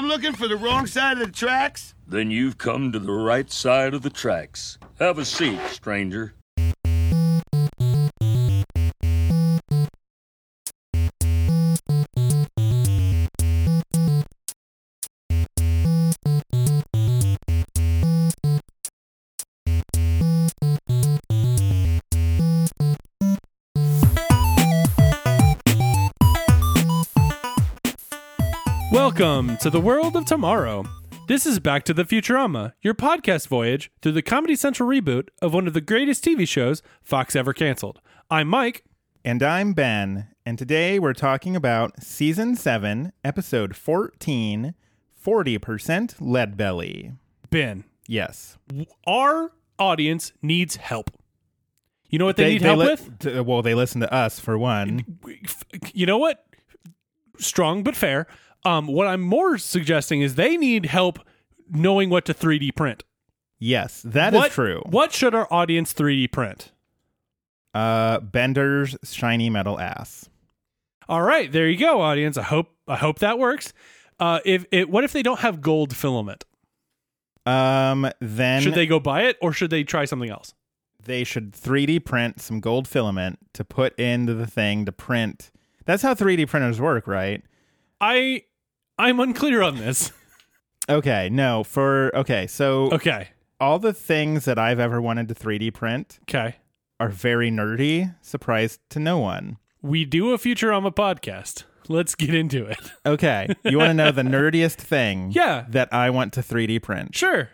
I'm looking for the wrong side of the tracks. Then you've come to the right side of the tracks. Have a seat, stranger. Welcome to the world of tomorrow. This is Back to the Futurama, your podcast voyage through the Comedy Central reboot of one of the greatest TV shows Fox ever canceled. I'm Mike. And I'm Ben, and today we're talking about Season 7, Episode 14 40% Lead Belly. Ben, Yes. our audience needs help. You know what they, need help li- with? t- well, they listen to us for one. You know what? Strong but fair. Um, what I'm more suggesting is they need help knowing what to 3D print. Yes, that is what, true. What should our audience 3D print? Uh, Bender's shiny metal ass. All right, there you go, audience. I hope I hope that works. Uh, if it, what if they don't have gold filament? Um, then Should they go buy it or should they try something else? they should 3D print some gold filament to put into the thing to print. That's how 3D printers work, right? I I'm unclear on this. Okay, no, for okay, so Okay. all the things that I've ever wanted to 3D print Okay. are very nerdy, surprise to no one. We do a Futurama podcast. Let's get into it. Okay, you want to know the nerdiest thing Yeah. that I want to 3D print? Sure.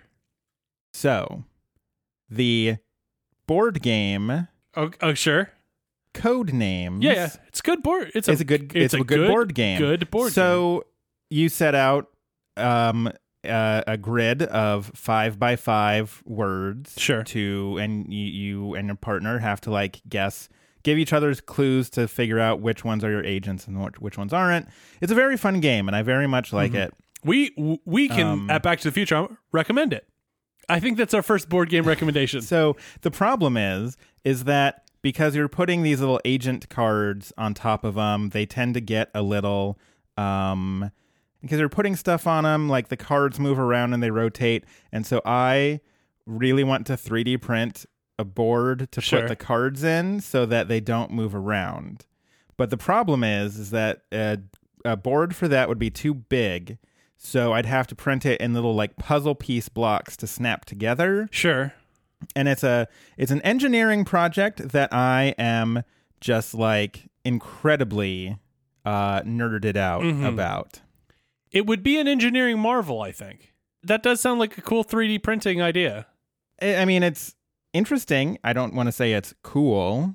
So, the board game Oh, oh sure. Codenames Yeah, yeah. It's good board. It's a, is a good it's, a, good, board game. Good board game. So you set out um uh, a grid of five by five words. Sure. To and you, you and your partner have to like guess, give each other's clues to figure out which ones are your agents and which, which ones aren't. It's a very fun game, and I very much like Mm-hmm. it. We we can Um, at Back to the Future recommend it. I think that's our first board game recommendation. So the problem is, is that because you're putting these little agent cards on top of them, they tend to get a little, um, because they're putting stuff on them, like the cards move around and they rotate. And so I really want to 3D print a board to Sure. put the cards in so that they don't move around. But the problem is, is that a, a board for that would be too big. So I'd have to print it in little like puzzle piece blocks to snap together sure. and it's a it's an engineering project that I am just like incredibly uh nerded out Mhm. about. It would be an engineering marvel, I think. That does sound like a cool 3D printing idea. I mean, it's interesting. I don't want to say it's cool.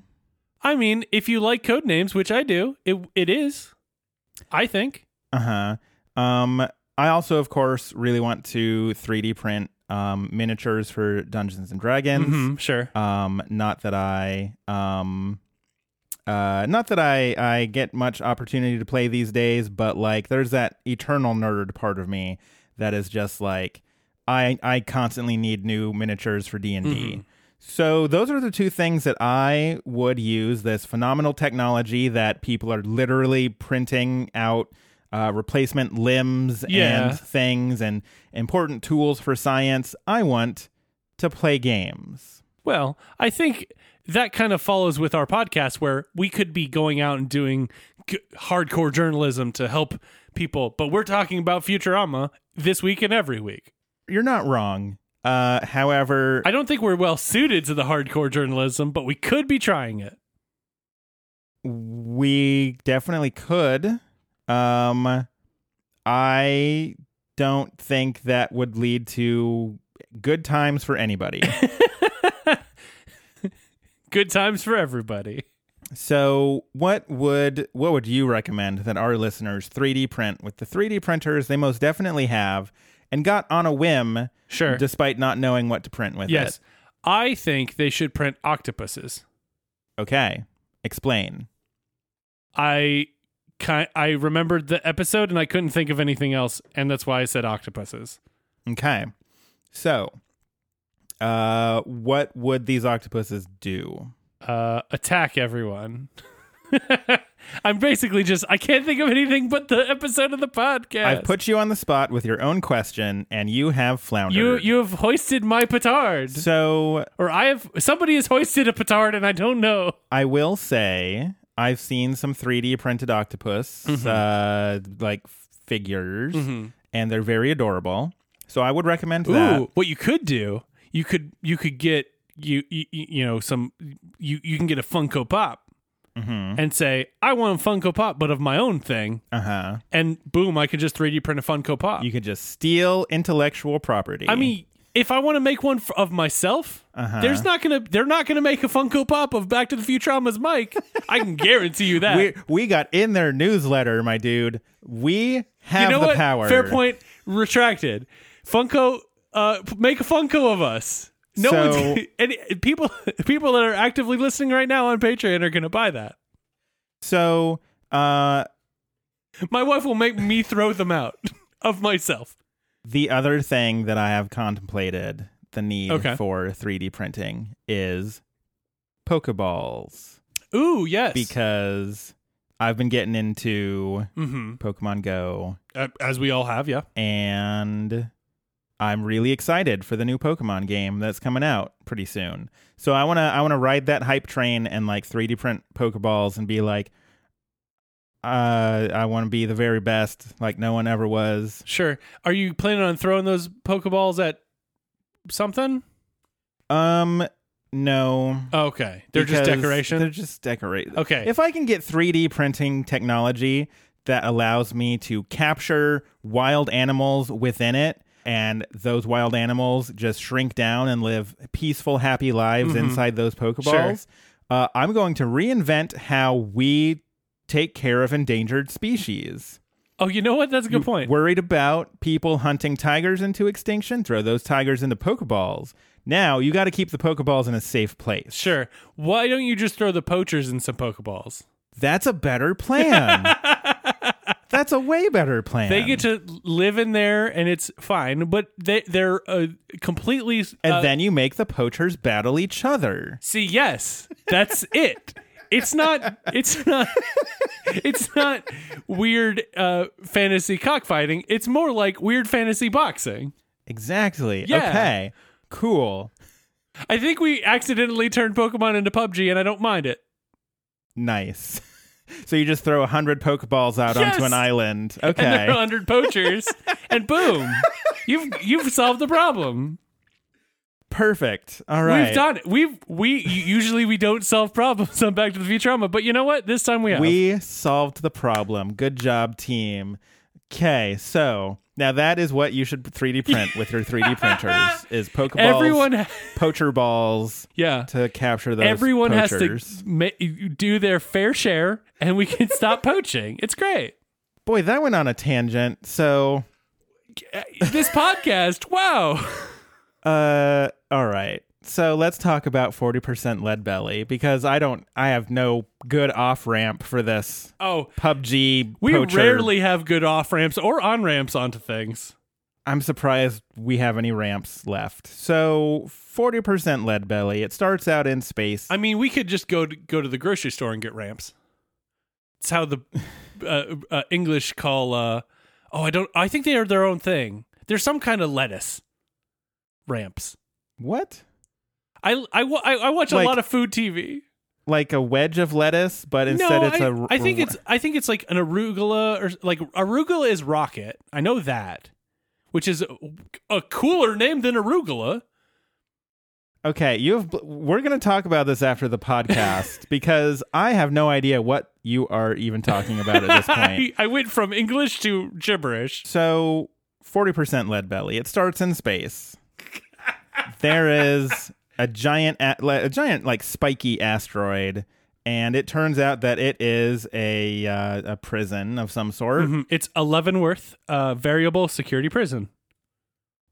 I mean, if you like Codenames, which I do, it it is. I think. Uh huh. Um, I also, of course, really want to 3D print um miniatures for Dungeons and Dragons. Mhm, sure. Um, not that I um. Uh, not that I, I get much opportunity to play these days, but like there's that eternal nerd part of me that is just like I I constantly need new miniatures for D and D. So those are the two things that I would use. This phenomenal technology that people are literally printing out uh, replacement limbs Yeah. and things and important tools for science. I want to play games. Well, I think that kind of follows with our podcast where we could be going out and doing g- hardcore journalism to help people, but we're talking about Futurama this week and every week. You're not wrong. Uh, however, I don't think we're well suited to the hardcore journalism, but we could be trying it. we definitely could. Um, I don't think that would lead to good times for anybody. Good times for everybody. so, what would what would you recommend that our listeners 3D print with the 3D printers they most definitely have and got on a whim Sure. despite not knowing what to print with yes. it? I think they should print octopuses. Okay, explain. I I remembered the episode and I couldn't think of anything else, and that's why I said octopuses. Okay. So, uh, what would these octopuses do? Uh, attack everyone. I'm basically just I can't think of anything but the episode of the podcast. I've put you on the spot with your own question, and you have floundered. you you have hoisted my petard. so or I have somebody has hoisted a petard and I don't know. I will say I've seen some 3D printed octopus, uh, like figures, and they're very adorable. So I would recommend that. What you could do, you could you could get you you, you know some you you can get a Funko Pop and say I want a Funko Pop, but of my own thing, Uh huh. and boom, I could just 3D print a Funko Pop. You could just steal intellectual property. I mean, if I want to make one f- of myself, there's not gonna they're not gonna make a Funko Pop of Back to the Futurama's Mike. I can guarantee you that. we we got in their newsletter, my dude. We have you know the what? power. Fair point. Retracted. Funko, uh, make a Funko of us. No So- one's any people. People that are actively listening right now on Patreon are going to buy that. So, uh, My wife will make me throw them out of myself. the other thing that I have contemplated the need Okay. for 3D printing is Pokeballs Ooh, yes. because I've been getting into hmm Pokemon Go as we all have, yeah. and I'm really excited for the new Pokemon game that's coming out pretty soon. So I want to I want to ride that hype train and like 3D print Pokeballs and be like uh I want to be the very best like no one ever was. Sure. Are you planning on throwing those Pokeballs at something? Um no. Okay, they're just decoration. They're just decorate. Okay. If I can get 3D printing technology that allows me to capture wild animals within it and those wild animals just shrink down and live peaceful happy lives inside those pokeballs, uh, I'm going to reinvent how we take care of endangered species. oh, you know what? That's a good point. Worried about people hunting tigers into extinction? Throw those tigers into pokeballs. Now you got to keep the pokeballs in a safe place. Sure. Why don't you just throw the poachers in some Pokeballs? That's a better plan. That's a way better plan. They get to live in there and it's fine, but they they're uh, completely. and uh, then you make the poachers battle each other. see, yes, that's it. It's not. It's not. It's not weird uh, fantasy cockfighting. It's more like weird fantasy boxing. Exactly. Yeah. Okay. Cool. I think we accidentally turned Pokemon into PUBG, and I don't mind it. Nice. So you just throw a hundred Pokeballs out Yes. onto an island. And there are Okay. hundred poachers, and boom, you've you've solved the problem. Perfect. All right. We've done it. We've we usually we don't solve problems on Back to the Futurama, but you know what? This time we have. We solved the problem. Good job, team. Okay, so now that is what you should 3D print with your 3D printers is Pokeballs, Everyone, poacher balls yeah. to capture those Everyone poachers. has to ma- do their fair share, and we can stop poaching. It's great. Boy, that went on a tangent. So, This podcast, wow. uh, all right. So let's talk about 40% lead belly because I don't, I have no good off ramp for this Oh, PUBG. we poacher. rarely have good off ramps or on ramps onto things. I'm surprised we have any ramps left. So 40% lead belly. It starts out in space. I mean, we could just go to, go to the grocery store and get ramps. It's how the uh, uh, English call. Uh, oh, I don't. I think they are their own thing. There's some kind of lettuce ramps. what? I I, I, I watch Like- a lot of food TV. Like a wedge of lettuce, but instead no, it's I, a. I think it's I think it's like an arugula or like arugula is rocket. I know that, which is a, a cooler name than arugula. Okay, you have. We're going to talk about this after the podcast because I have no idea what you are even talking about at this point. I, I went from English to gibberish. So, 40% lead belly. It starts in space. there is a giant a, giant like spiky asteroid and it turns out that it is a uh, a prison of some sort Mhm. It's a Leavenworth uh, variable security prison.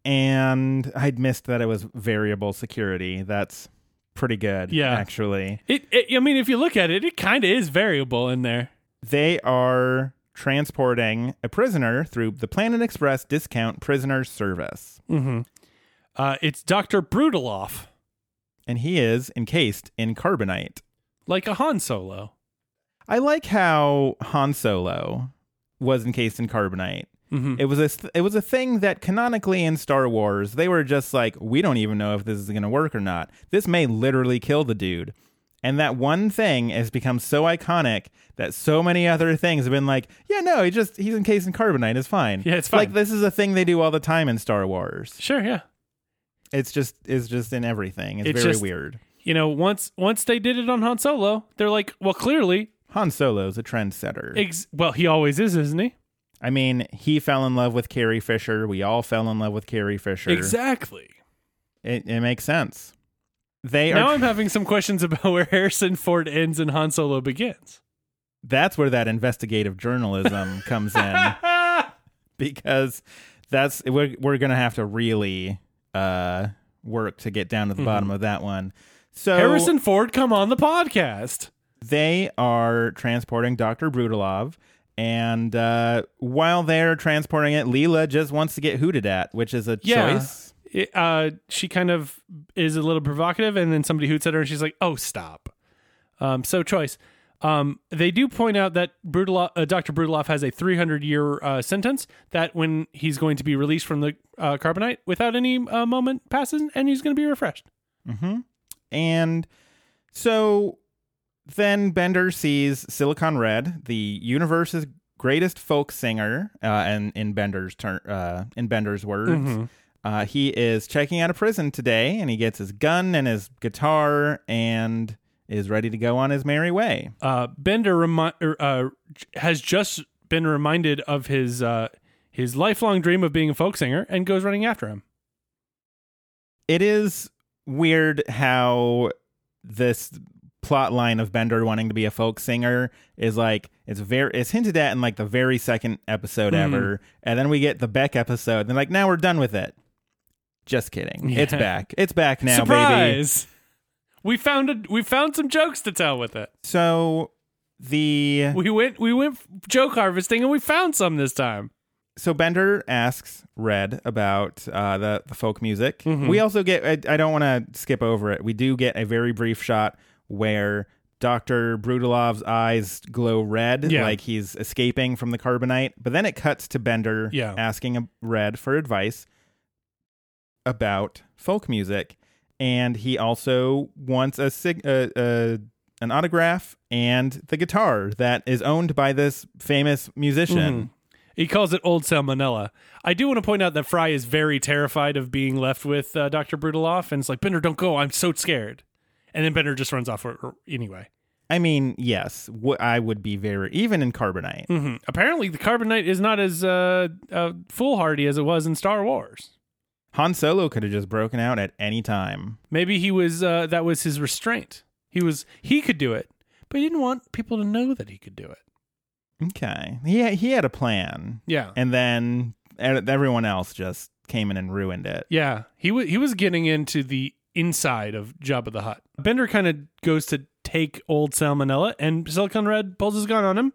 and I'd missed that it was variable security. That's pretty good Yeah. actually. It, it I mean, if you look at it, it kind of is variable in there. They are transporting a prisoner through the Planet Express discount prisoner service. Mm-hmm. Uh, it's Doctor Brutaloff, And he is encased in carbonite. like a Han Solo. I like how Han Solo was encased in carbonite. Mhm. It was a th- it was a thing that canonically in Star Wars they were just like we don't even know if this is going to work or not. This may literally kill the dude. And that one thing has become so iconic that so many other things have been like, yeah, no, he just he's encased in carbonite, it's fine. Yeah, it's Like this is a thing they do all the time in Star Wars. Sure, yeah. It's just it's just in everything. It's, It's very just- weird. You know, once once they did it on Han Solo, they're like, well, clearly, Han Solo's a trendsetter. ex- well, he always is, isn't he? I mean, he fell in love with Carrie Fisher. We all fell in love with Carrie Fisher. Exactly. It, it makes sense. They Now are. I'm having some questions about where Harrison Ford ends and Han Solo begins. that's where that investigative journalism comes in because that's we're we're gonna have to really uh work to get down to the bottom of that one. So Harrison Ford, come on the podcast. they are transporting Doctor Brutalov. And uh, while they're transporting it, Leela just wants to get hooted at, which is a Yeah. choice. It, uh, she kind of is a little provocative, and then somebody hoots at her, and she's like, "Oh, stop." Um, so choice. Um, they do point out that uh, Dr. Brutaloff has a 300 year uh, sentence that when he's going to be released from the uh, carbonite without any uh, moment passes, and he's going to be refreshed. And so then Bender sees Silicon Red, the universe's greatest folk singer, uh, and in Bender's turn, uh, in Bender's words, uh, he is checking out of prison today, and he gets his gun and his guitar, and is ready to go on his merry way. uh, Bender remi- er, uh, has just been reminded of his uh, his lifelong dream of being a folk singer and goes running after him. It is weird how this plot line of Bender wanting to be a folk singer is like it's very it's hinted at in like the very second episode Mm-hmm. ever, and then we get the Beck episode, and like, now we're done with it. Just kidding. It's back. It's back now, baby. We found a, we found some jokes to tell with it. So the We went we went joke harvesting and we found some this time. so Bender asks Red about uh, the the folk music. Mm-hmm. We also get. I, I don't want to skip over it. We do get a very brief shot where Doctor Brutalov's eyes glow red, Yeah. like he's escaping from the carbonite. But then it cuts to Bender Yeah. asking Red for advice about folk music, and he also wants a sig- uh, uh, an autograph and the guitar that is owned by this famous musician. He calls it Old Salmonella. I do want to point out that Fry is very terrified of being left with uh, Dr. Brutaloff, and it's like, Bender, don't go. I'm so scared. And then Bender just runs off anyway. I mean, yes, w- I would be very even in carbonite. hmm Apparently, the Carbonite is not as uh, uh, foolhardy as it was in Star Wars. Han Solo could have just broken out at any time. Maybe he was uh, that was his restraint. He was he could do it, but he didn't want people to know that he could do it. Okay, he he had a plan, Yeah, and then everyone else just came in and ruined it. yeah. He was he was getting into the inside of Jabba the Hutt. Bender kind of goes to take old Salmonella, and Silicon Red pulls his gun on him.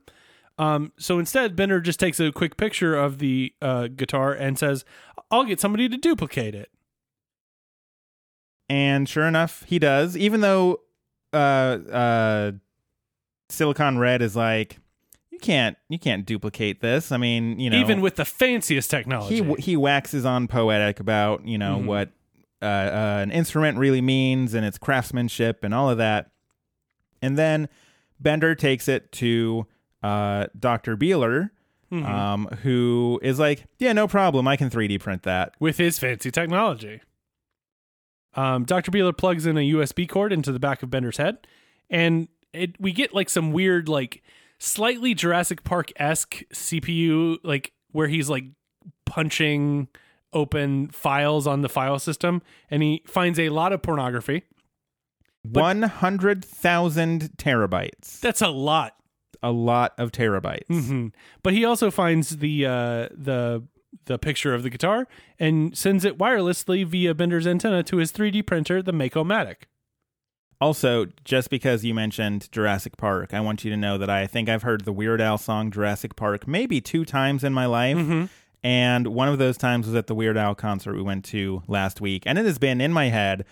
Um, so instead, Bender just takes a quick picture of the uh, guitar and says, "I'll get somebody to duplicate it." And sure enough, he does. Even though uh, uh, Silicon Red is like, you can't you can't duplicate this. I mean, you know, Even with the fanciest technology, he he waxes on poetic about you know Mhm. what uh, uh, an instrument really means and its craftsmanship and all of that, and then Bender takes it to uh, Doctor Beeler, Mhm. um, who is like, yeah, no problem, I can 3D print that. with his fancy technology. Um, Dr. Beeler plugs in a USB cord into the back of Bender's head, and it, we get like some weird, like slightly Jurassic Park esque CPU, like where he's like punching open files on the file system, and he finds a lot of pornography. One hundred thousand terabytes, That's a lot. A lot of terabytes. hmm But he also finds the uh, the the picture of the guitar and sends it wirelessly via Bender's antenna to his 3D printer, the Mako-Matic. Also, just because you mentioned Jurassic Park, I want you to know that I think I've heard the Weird Al song Jurassic Park maybe two times in my life. Mm-hmm. And one of those times was at the Weird Al concert we went to last week. And it has been in my head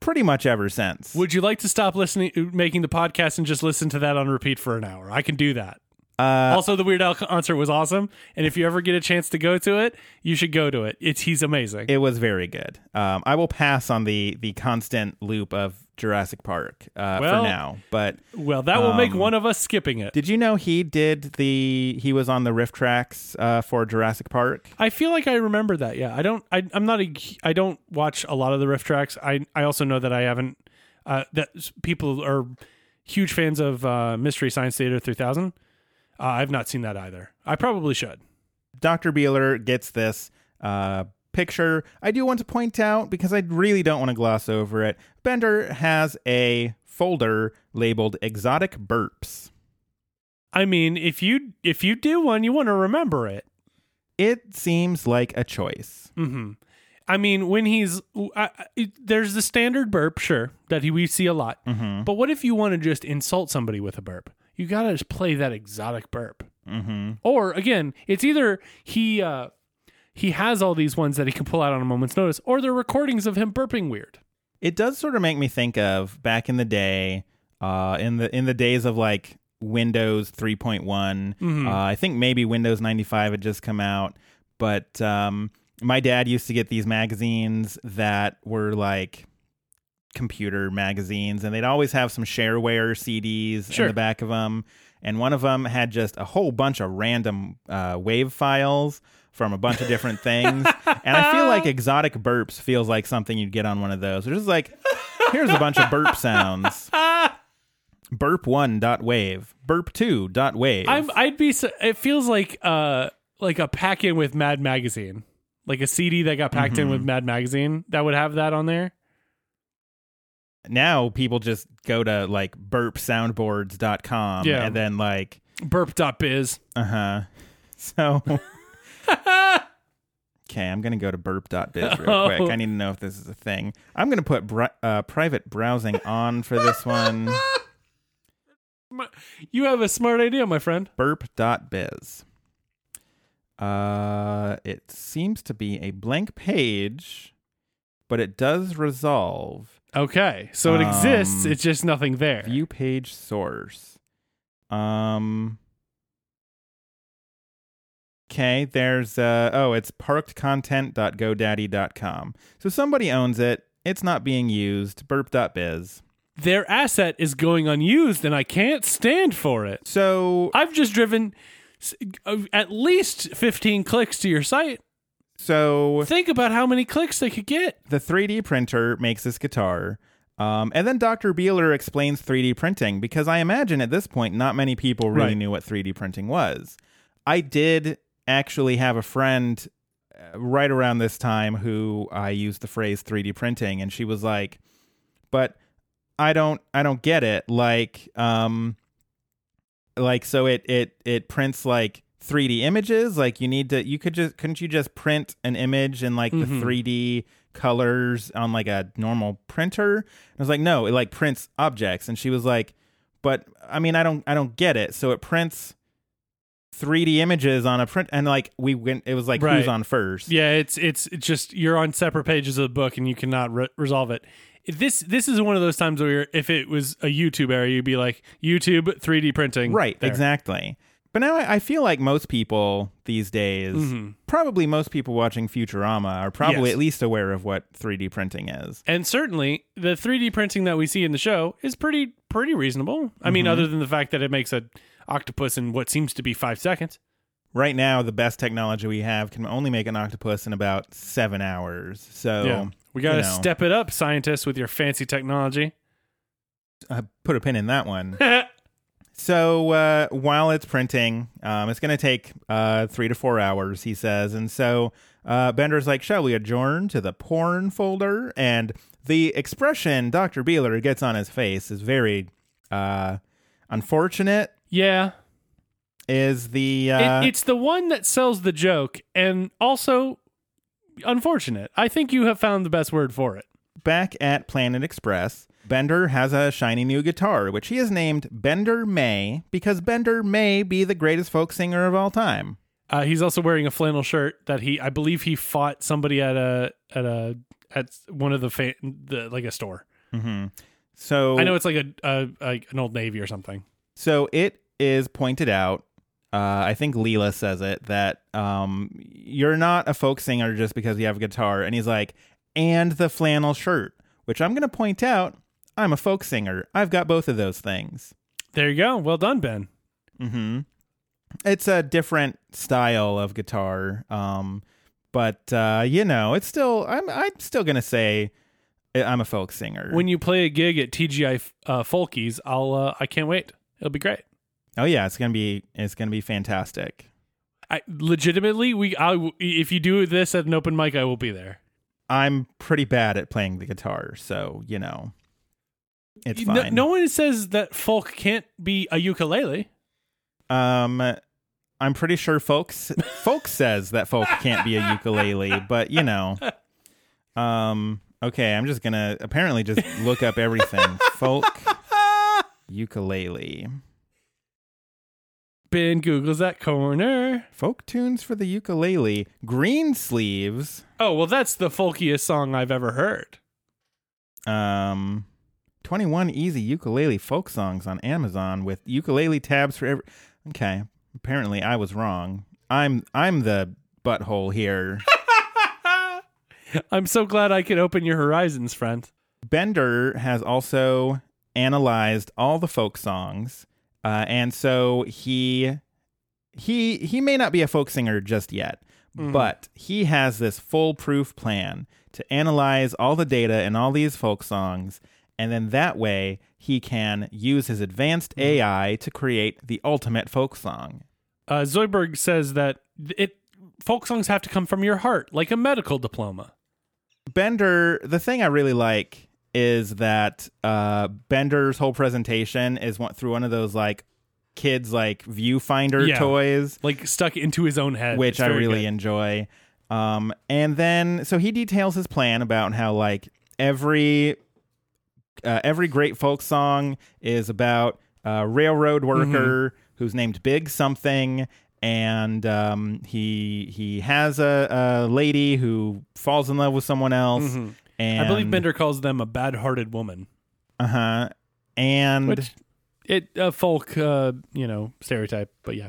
pretty much ever since. Would you like to stop listening, making the podcast, and just listen to that on repeat for an hour? I can do that. uh, also, the Weird Al concert was awesome, and if you ever get a chance to go to it, you should go to it. It's he's amazing. it was very good. Um, I will pass on the the constant loop of Jurassic Park uh, Well- for now. But well, that will make um, one of us skipping it. did you know he did the he was on the RiffTrax uh, for Jurassic Park? I feel like I remember that. Yeah, I don't. I, I'm not a. I don't watch a lot of the RiffTrax. I I also know that I haven't. Uh, that people are huge fans of uh, Mystery Science Theater 3000. Uh, I've not seen that either. I probably should. Dr. Beeler gets this uh, picture. I do want to point out, because I really don't want to gloss over it, Bender has a folder labeled exotic burps. I mean, if you if you do one, you want to remember it. It seems like a choice. hmm I mean, when he's I, I, there's the standard burp, sure, that he, we see a lot. Mm-hmm. But what if you want to just insult somebody with a burp? You gotta just play that exotic burp. Mm-hmm. Or again, it's either he uh, he has all these ones that he can pull out on a moment's notice, or they're recordings of him burping weird. It does sort of make me think of back in the day, uh, in the in the days of like Windows 3one Mhm. Uh, I think maybe Windows 95 had just come out, but um, my dad used to get these magazines that were like computer magazines, and they'd always have some shareware CDs Sure. in the back of them. And one of them had just a whole bunch of random uh, wave files from a bunch of different things. and I feel like exotic burps feels like something you'd get on one of those. It's just like, here's a bunch of burp sounds. Burp one dot wave, burp two dot wave. I'm I'd be. so- It feels like uh like a pack in with Mad Magazine, like a CD that got packed in with Mad Magazine that would have that on there. now people just go to like burpsoundboards.com Yeah. and then like Burp.biz. uh-huh so okay i'm gonna go to burp.biz real Oh. quick i need to know if this is a thing i'm gonna put bri- uh, private browsing on for this one You have a smart idea, my friend. burp.biz uh it seems to be a blank page but it does resolve Okay, so it exists. Um, It's just nothing there. View page source. Um. Okay, there's uh oh, it's parkedcontent.godaddy.com. So somebody owns it. It's not being used. Burp.biz. Their asset is going unused, and I can't stand for it. So I've just driven uh, at least 15 clicks to your site. so Think about how many clicks they could get. the 3D printer makes this guitar. Um, and then Dr. Beeler explains 3D printing because I imagine at this point not many people really Right. knew what 3D printing was. I did actually have a friend uh, right around this time who I used the phrase 3D printing and she was like, "But I don't I don't get it. Like um like so it it it prints like 3D images like you need to you could just couldn't you just print an image in like Mhm. the 3D colors on like a normal printer i was like no it like prints objects and she was like but i mean i don't i don't get it so it prints 3d images on a print and like we went it was like Right. who's on first Yeah, it's it's it's just you're on separate pages of the book and you cannot re- resolve it. This this is one of those times where if it was a YouTube area, you'd be like YouTube 3D printing. right There. exactly but now I, I feel like most people these days Mhm. probably most people watching futurama are probably Yes. at least aware of what 3d printing is And certainly the 3D printing that we see in the show is pretty pretty reasonable. I mean, Mhm. other than the fact that it makes a octopus in what seems to be five seconds. right now the best technology we have can only make an octopus in about seven hours so yeah, we got to you know. step it up, scientists, with your fancy technology. I put a pin in that one So uh, while it's printing, um, it's going to take uh, three to four hours, he says. And so uh, Bender's like, shall we adjourn to the porn folder? And the expression Dr. Beeler gets on his face is very uh, unfortunate. Yeah, Is the uh, it, it's the one that sells the joke, and also unfortunate. I think you have found the best word for it. back at Planet Express? Bender has a shiny new guitar, which he has named Bender May because Bender may be the greatest folk singer of all time. Uh, he's also wearing a flannel shirt that he, I believe, he fought somebody at a at a at one of the fa- the like a store. So I know it's like a, a, a an old navy or something. So it is pointed out. Uh, I think Leela says it that um, you're not a folk singer just because you have a guitar, and he's like, and the flannel shirt, which I'm going to point out. I'm a folk singer. I've got both of those things. There you go. Well done, Ben. hmm It's a different style of guitar, um, but uh, you know, it's still. I'm. I'm still going to say I'm a folk singer. When you play a gig at TGI uh, Folkies, I'll uh, I can't wait. It'll be great. oh yeah, it's gonna be. It's gonna be fantastic. I legitimately we I if you do this at an open mic, I will be there. I'm pretty bad at playing the guitar, so you know, it's No, fine. no one says that folk can't be a ukulele. Um, I'm pretty sure folks folks says that folk can't be a ukulele, but you know, um, okay, I'm just gonna apparently just look up everything folk ukulele Ben Google's that corner. folk tunes for the ukulele Greensleeves. Oh well, that's the folkiest song I've ever heard. Um. 21 easy ukulele folk songs on Amazon with ukulele tabs for every Okay, apparently I was wrong. I'm I'm the butthole here. I'm so glad I could open your horizons, friend. Bender has also analyzed all the folk songs, uh, and so he he he may not be a folk singer just yet, but he has this foolproof plan to analyze all the data in all these folk songs, and then that way he can use his advanced AI to create the ultimate folk song. Uh, Zoidberg says that it folk songs have to come from your heart, like a medical diploma. Bender, the thing I really like is that uh, Bender's whole presentation is one, through one of those like kids like viewfinder Yeah. toys, Like stuck into his own head, which I really good. enjoy. Um, and then so he details his plan about how like every uh, every great folk song is about a railroad Mm-hmm. worker who's named Big something, and um, he he has a, a lady who falls in love with someone else. And Mm-hmm. I believe Bender calls them a bad-hearted woman, Uh huh. And which it a folk uh, you know stereotype, but yeah.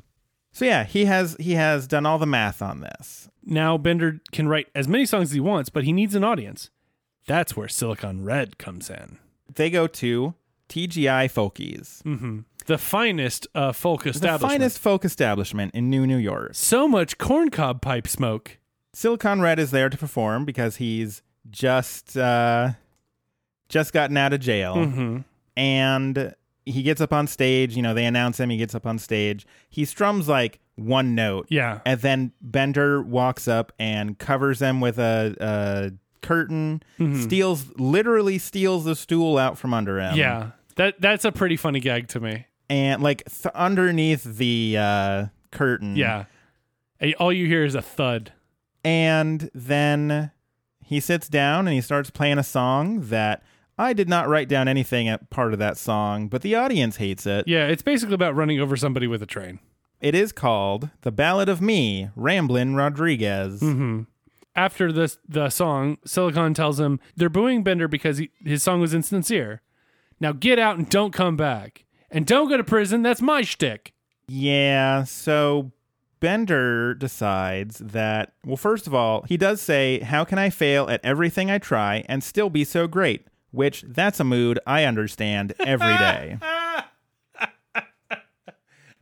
so yeah, he has he has done all the math on this. Now Bender can write as many songs as he wants, but he needs an audience. That's where Silicon Red comes in. They go to TGI Folkies, The finest uh, folk establishment, the finest folk establishment in New New York. So much corncob pipe smoke. Silicon Red is there to perform because he's just uh, just gotten out of jail, Mm-hmm. and he gets up on stage. You know, they announce him. He gets up on stage. He strums like one note, Yeah. and then Bender walks up and covers him with a, a curtain. Steals literally steals the stool out from under him. Yeah. That that's a pretty funny gag to me. and like th- underneath the uh, curtain. Yeah. All you hear is a thud. and then he sits down and he starts playing a song that I did not write down anything at part of that song, but the audience hates it. Yeah, it's basically about running over somebody with a train. It is called "The Ballad of Me," Ramblin' Rodriguez. Mm-hmm. After this the song, Silicon tells him they're booing Bender because he, his song was insincere. Now get out and don't come back. And don't go to prison. That's my shtick. Yeah, so Bender decides that, well, first of all, he does say, How can I fail at everything I try and still be so great? Which, that's a mood I understand every day.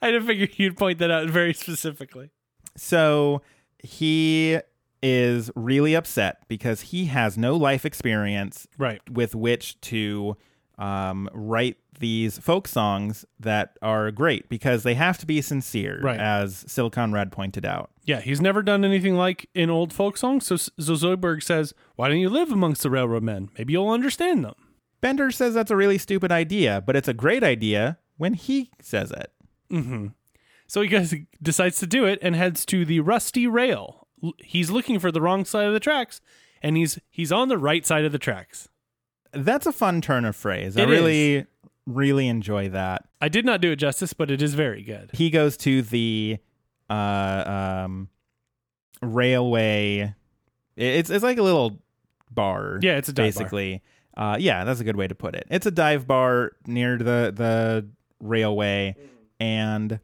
I didn't figure you'd point that out very specifically. So he is really upset because he has no life experience Right. with which to um, write these folk songs that are great because they have to be sincere, Right. as Silicon Red pointed out. Yeah, he's never done anything like an old folk song. So, so Zoidberg says, "Why don't you live amongst the railroad men? Maybe you'll understand them." Bender says that's a really stupid idea, but it's a great idea when he says it. So he goes, decides to do it and heads to the rusty rail. He's looking for the wrong side of the tracks, and he's he's on the right side of the tracks. That's a fun turn of phrase. I It really, really enjoy that. I did not do it justice, but it is very good. He goes to the uh, um, railway. It's it's like a little bar. Yeah, it's a dive bar. basically. Uh, yeah, that's a good way to put it. It's a dive bar near the the railway, and,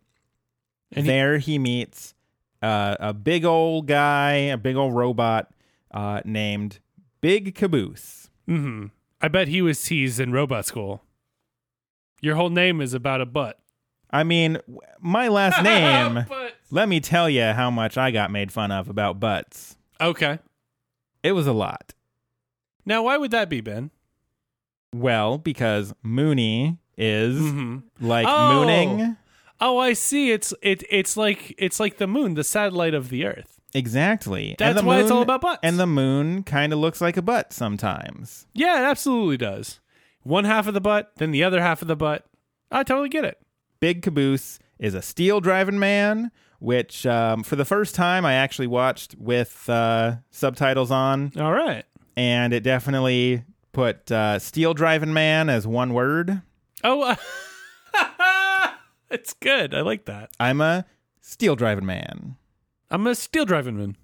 And he- there he meets uh, a big old guy, a big old robot uh, named Big Caboose. hmm I bet he was teased in robot school. Your whole name is about a butt. I mean, my last name. But- let me tell you how much I got made fun of about butts. okay. It was a lot. Now, why would that be, Ben? Well, because Mooney is hmm like Oh. mooning. Oh, I see. It's it it's like it's like the moon, the satellite of the Earth. Exactly. And That's the why it's all moon- about butts. And the moon kind of looks like a butt sometimes. Yeah, it absolutely does. One half of the butt, then the other half of the butt. I totally get it. Big Caboose is a steel driving man, which um, for the first time I actually watched with uh, subtitles on, All right. and it definitely put uh, steel driving man as one word. Oh, it's good. I like that. I'm a steel driving man. I'm a steel driving man.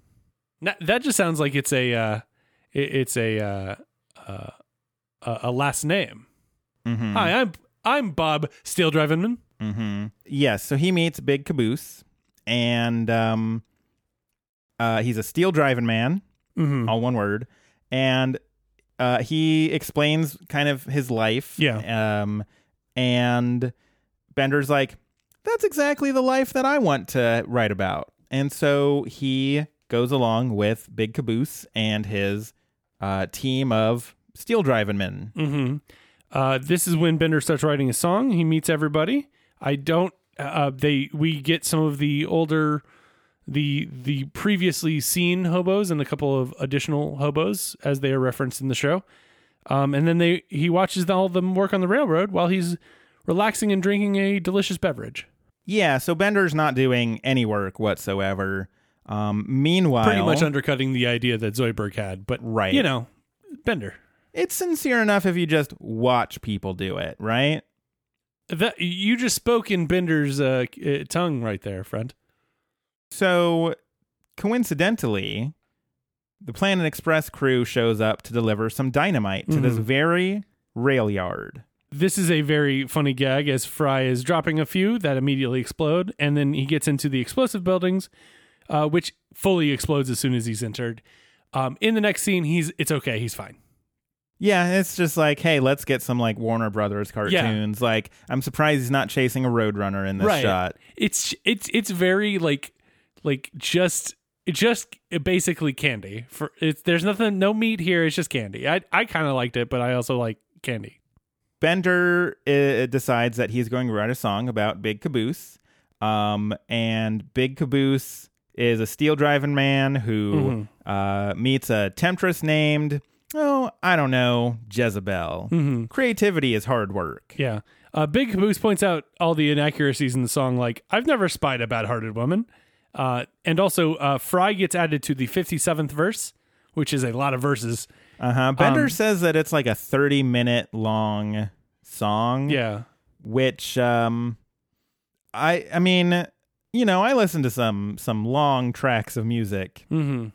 Now, that just sounds like it's a uh, it, it's a uh, uh, a last name. Mm-hmm. Hi, I'm I'm Bob Steel Driving Man. Mm-hmm. Yes, so he meets Big Caboose, and um, uh, he's a steel driving man, Mm-hmm. all one word, and uh, he explains kind of his life. Yeah. Um, and Bender's like, "That's exactly the life that I want to write about," and so he goes along with Big Caboose and his uh, team of steel driving men. Mm-hmm. Uh, this is when Bender starts writing a song. He meets everybody. I don't. Uh, they we get some of the older, the the previously seen hobos and a couple of additional hobos as they are referenced in the show. Um, and then they he watches all them work on the railroad while he's relaxing and drinking a delicious beverage. Yeah, so Bender's not doing any work whatsoever. Um, meanwhile, Pretty much undercutting the idea that Zoidberg had, but Right. you know, Bender. it's sincere enough if you just watch people do it, right? That you just spoke in Bender's uh, uh, tongue right there, friend. So, coincidentally, the Planet Express crew shows up to deliver some dynamite to this Mhm. very rail yard. This is a very funny gag as Fry is dropping a few that immediately explode, and then he gets into the explosive buildings, uh, which fully explodes as soon as he's entered. Um, in the next scene, he's it's okay, he's fine. Yeah, it's just like, hey, let's get some like Warner Brothers cartoons. Like, I'm surprised he's not chasing a roadrunner in this Right. shot. It's it's it's very like like just just basically candy for it's there's nothing no meat here it's just candy i i kind of liked it but i also like candy Bender uh, decides that he's going to write a song about Big Caboose. Um, and Big Caboose is a steel driving man who uh, meets a temptress named, oh, I don't know, Jezebel. mm-hmm. Creativity is hard work. yeah uh big caboose points out all the inaccuracies in the song like i've never spied a bad-hearted woman uh and also uh fry gets added to the 57th verse which is a lot of verses Uh huh. Bender Um, says that it's like a 30 minute long song. yeah Which, um, I, I mean, you know, I listen to some some long tracks of music. mm-hmm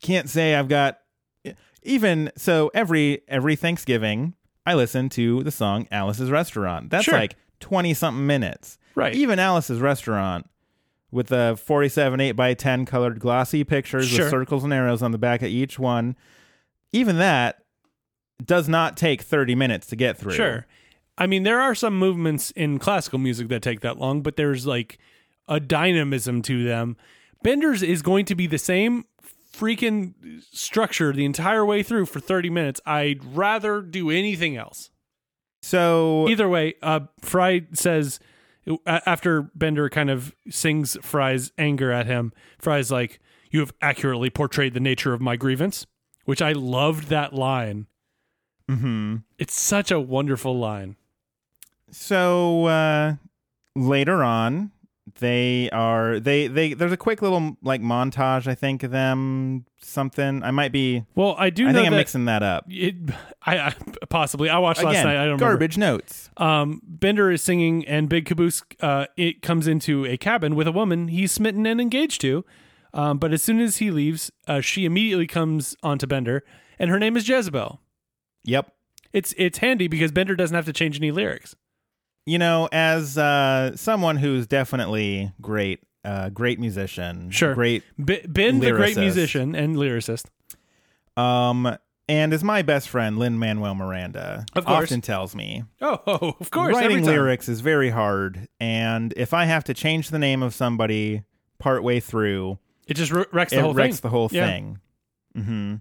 can't say I've got even so every every Thanksgiving I listen to the song Alice's Restaurant. That's Sure. like 20 something minutes. right Even Alice's Restaurant with the 47 8 by 10 colored glossy pictures Sure. with circles and arrows on the back of each one. Even that does not take 30 minutes to get through. Sure. I mean, there are some movements in classical music that take that long, but there's like a dynamism to them. Bender's is going to be the same freaking structure the entire way through for 30 minutes. I'd rather do anything else. So Either way, uh, Fry says after Bender kind of sings Fry's anger at him, Fry's like, "You have accurately portrayed the nature of my grievance," which I loved that line. mhm. It's such a wonderful line. So uh, later on, they are they they there's a quick little like montage. I think of them something. I might be. Well, I do I think I'm mixing that up. it, I, I possibly I watched last night. I don't garbage notes. Um, Bender is singing, and Big Caboose uh, it comes into a cabin with a woman he's smitten and engaged to. Um, but as soon as he leaves, uh, she immediately comes onto Bender, and her name is Jezebel. Yep. It's it's handy because Bender doesn't have to change any lyrics. You know, as uh, someone who's definitely great, uh, great musician, Sure. great, B- ben, the great musician and lyricist. um, and as my best friend Lin Manuel Miranda Of course. often tells me, Oh, oh of course. writing lyrics is very hard, and if I have to change the name of somebody partway through, It just wr- wrecks the whole thing. it whole wrecks thing. the whole Yeah. thing. hmm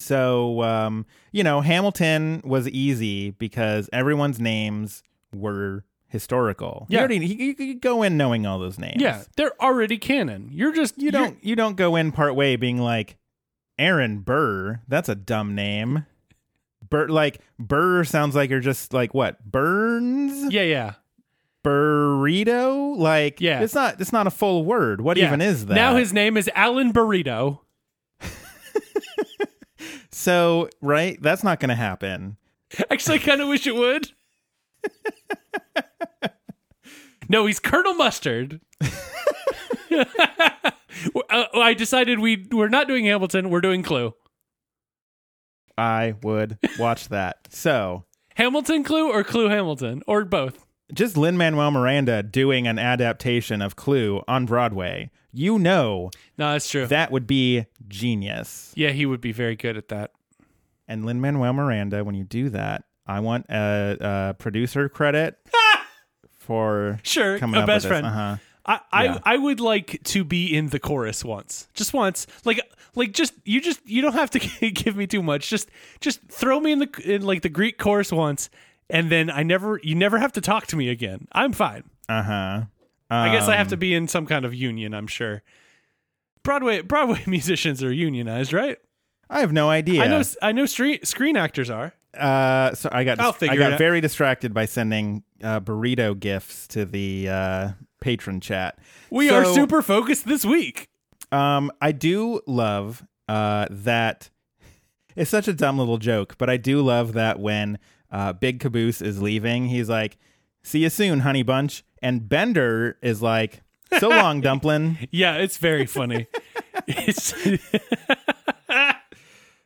So, um, you know, Hamilton was easy because everyone's names were historical. You Yeah. already- you, you could go in knowing all those names. Yeah, they're already canon. You're just you don't you don't go in part way being like Aaron Burr. That's a dumb name. Burr like Burr sounds like you're just like what Burns Yeah, yeah, burrito. Like Yeah. it's not it's not a full word. What yeah. even is that? Now his name is Alan Burrito. so right that's not going to happen. Actually, I kind of wish it would. no, he's Colonel Mustard. Uh, I decided we we're not doing Hamilton. We're doing Clue. I would watch that. So Hamilton Clue or Clue Hamilton or both. Just Lin Manuel Miranda doing an adaptation of Clue on Broadway. You know No, that's true. that would be genius. yeah, he would be very good at that. And Lin Manuel Miranda, when you do that, I want a, a producer credit for Sure, coming a up best friend. Uh-huh. I, I Yeah. I would like to be in the chorus once, just once. Like like just you just you don't have to give me too much. Just just throw me in the in like the Greek chorus once, and then I never you never have to talk to me again. I'm fine. Uh huh. I guess I have to Um, be in some kind of union. I'm sure. Broadway Broadway musicians are unionized, right? I have no idea. I know I know screen screen actors are. Uh, so I got I'll I figure it got out. very distracted by sending uh, burrito gifts to the uh, patron chat. We So, are super focused this week. Um, I do love uh, that. It's such a dumb little joke, but I do love that when uh, Big Caboose is leaving, he's like, "See you soon, honey bunch," and Bender is like, "So long, dumpling." Yeah, it's very funny. it's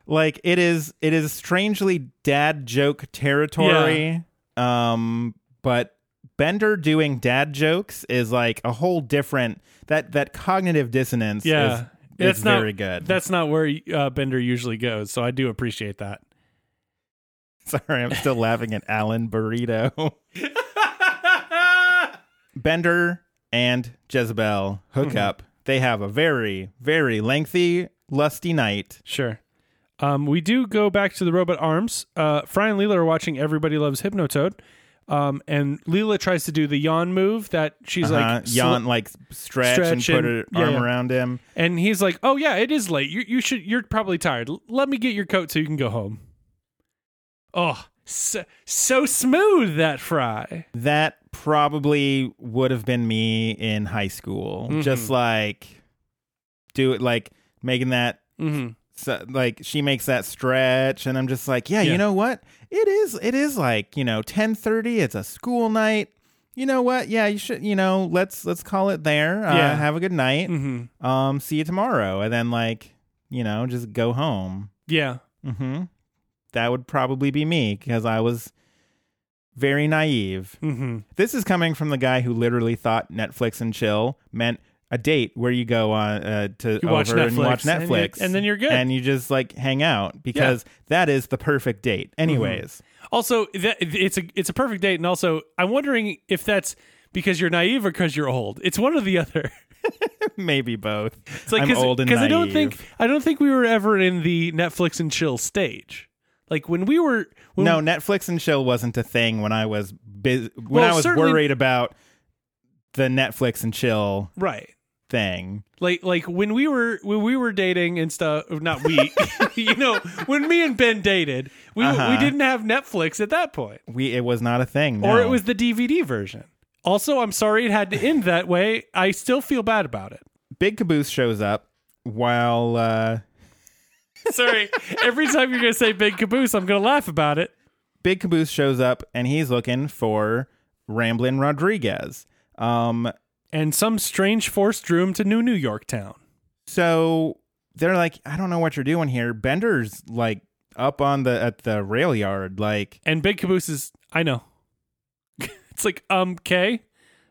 Like it is, it is strangely dad joke territory. Um, but Bender doing dad jokes is like a whole different that that cognitive dissonance. yeah. is, is That's not very good. That's not where uh, Bender usually goes, so I do appreciate that. Sorry, I'm still laughing at Alan Burrito. Bender and Jezebel hook Mm-hmm. up. They have a very, very lengthy, lusty night. Sure. Um, we do go back to the robot arms. Uh, Fry and Leela are watching Everybody Loves Hypnotoad. Um, and Leela tries to do the yawn move that she's uh like, sl- yawn, like stretch, and Stretch put and- her yeah, arm yeah. around him. and he's like, "Oh yeah, it is late. You you should. You're probably tired. Let me get your coat so you can go home." Oh, so, so smooth that Fry. That probably would have been me in high school. Mm-hmm. Just like do it, like making that hmm so, like she makes that stretch and i'm just like yeah, Yeah. you know what it is it is like you know 10:30 it's a school night you know what yeah you should you know let's let's call it there uh, Yeah. have a good night hmm um see you tomorrow and then like you know just go home Yeah. mhm that would probably be me because i was very naive hmm this is coming from the guy who literally thought netflix and chill meant a date where you go on uh, to You over and you watch Netflix, and you- and then you're good. and you just like hang out because that is the perfect date. Anyways, Also, that, it's a it's a perfect date, and also I'm wondering if that's because you're naive or because you're old. It's one or the other. maybe both. It's like I'm cause, old and 'cause I don't think I don't think we were ever in the Netflix and chill stage. Like when we were when no, Netflix and chill wasn't a thing when I was busy. When Well, I was worried about the Netflix and chill right. thing. Like like when we were when we were dating and stuff. Not we, you know, when me and Ben dated, we Uh-huh. we didn't have Netflix at that point, We it was not a thing, or it was the DVD version. Also, I'm sorry it had to end that way. I still feel bad about it. Big Caboose shows up while uh, Sorry. Every time you're gonna say big caboose, I'm gonna laugh about it. Big Caboose shows up and he's looking for Ramblin' Rodriguez. Um, And some strange force drew him to New New York Town. So they're like, I don't know what you're doing here. Bender's like up on the at the rail yard. Like, And Big Caboose is I know. it's like um K.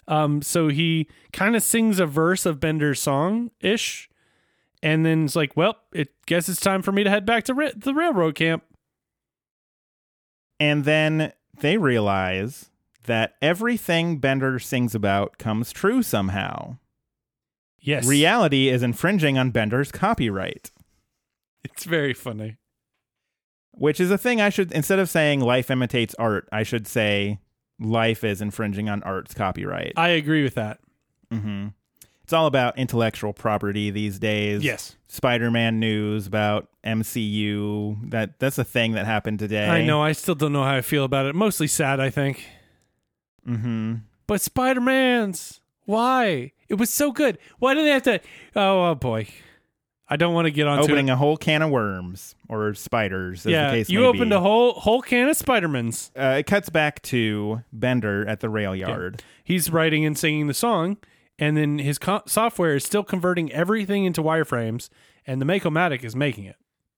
Um so he kind of sings a verse of Bender's song ish and then it's like, well, it guess it's time for me to head back to ra- the railroad camp. and then they realize that everything Bender sings about comes true somehow. Yes. Reality is infringing on Bender's copyright, It's very funny. which is a thing I should instead of saying life imitates art, I should say life is infringing on art's copyright. I agree with that. hmm It's all about intellectual property these days. Yes. Spider-Man news about MCU. That that's a thing that happened today. I know. I still don't know how I feel about it. Mostly sad, I think. Mm-hmm. But Spider Man's. Why? It was so good. Why did they have to? Oh, oh boy. I don't want to get on Opening it. a whole can of worms or spiders. As yeah, the case you opened be. a whole whole can of Spider-Mans. Uh, it cuts back to Bender at the rail yard. He's writing and singing the song, and then his co- software is still converting everything into wireframes, and the Makomatic is making it.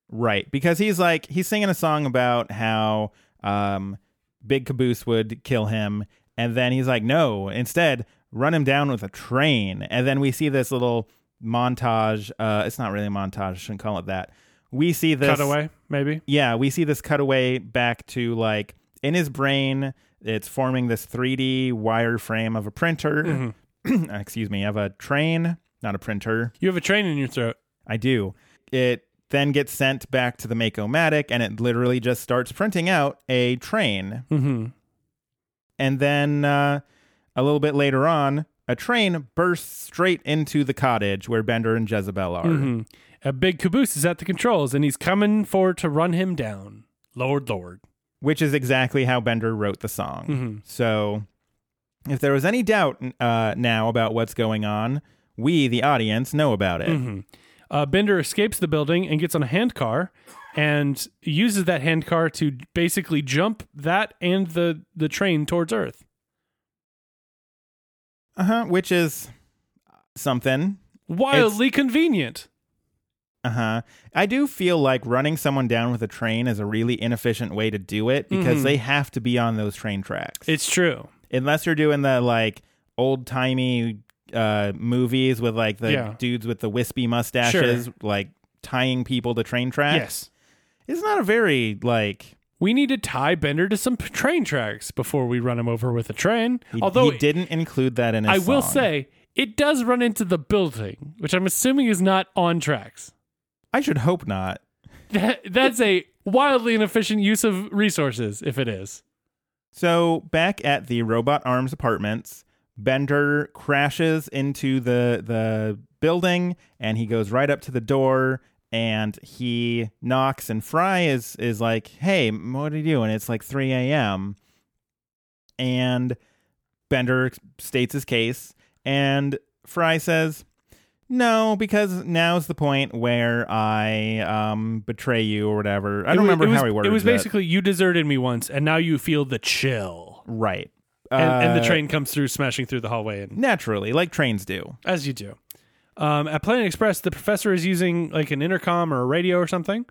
Right. Because he's like, he's singing a song about how um, Big Caboose would kill him. And then he's like, no, instead, run him down with a train. And then we see this little montage. Uh, it's not really a montage. I shouldn't call it that. We see this Cutaway, maybe. Yeah, we see this cutaway back to like in his brain, it's forming this 3D wireframe of a printer. Excuse me, I have a train, not a printer. You have a train in your throat. I do. It then gets sent back to the Mako-Matic and it literally just starts printing out a train. Mm-hmm. And then uh, a little bit later on, a train bursts straight into the cottage where Bender and Jezebel are. Mm-hmm. A big caboose is at the controls, and he's coming for to run him down. Lord, Lord. which is exactly how Bender wrote the song. Mm-hmm. So, if there was any doubt uh, now about what's going on, we, the audience, know about it. Mm-hmm. Uh, Bender escapes the building and gets on a handcar and uses that handcar to basically jump that and the, the train towards Earth. Uh huh. Which is something. Wildly convenient. Uh huh. I do feel like running someone down with a train is a really inefficient way to do it because Mhm. they have to be on those train tracks. It's true. Unless you're doing the like old timey uh, movies with like the Yeah. dudes with the wispy mustaches, like tying people to train tracks. Yes. It's not a very like We need to tie Bender to some train tracks before we run him over with a train. He, Although he didn't include that in his I will say it does run into the building, which I'm assuming is not on tracks. I should hope not. That that's a wildly inefficient use of resources if it is. So back at the Robot Arms apartments, Bender crashes into the the building and he goes right up to the door and he knocks and Fry is is like, "Hey, what are you doing? It's like 3 a.m." And Bender states his case and Fry says, "No, because now's the point where I um betray you or whatever." I don't remember was, how he words It was basically you deserted me once, and now you feel the chill. right. And, and the Uh, train comes through, smashing through the hallway, and naturally, like trains do. as you do. Um, at Planet Express, the professor is using like an intercom or a radio or something,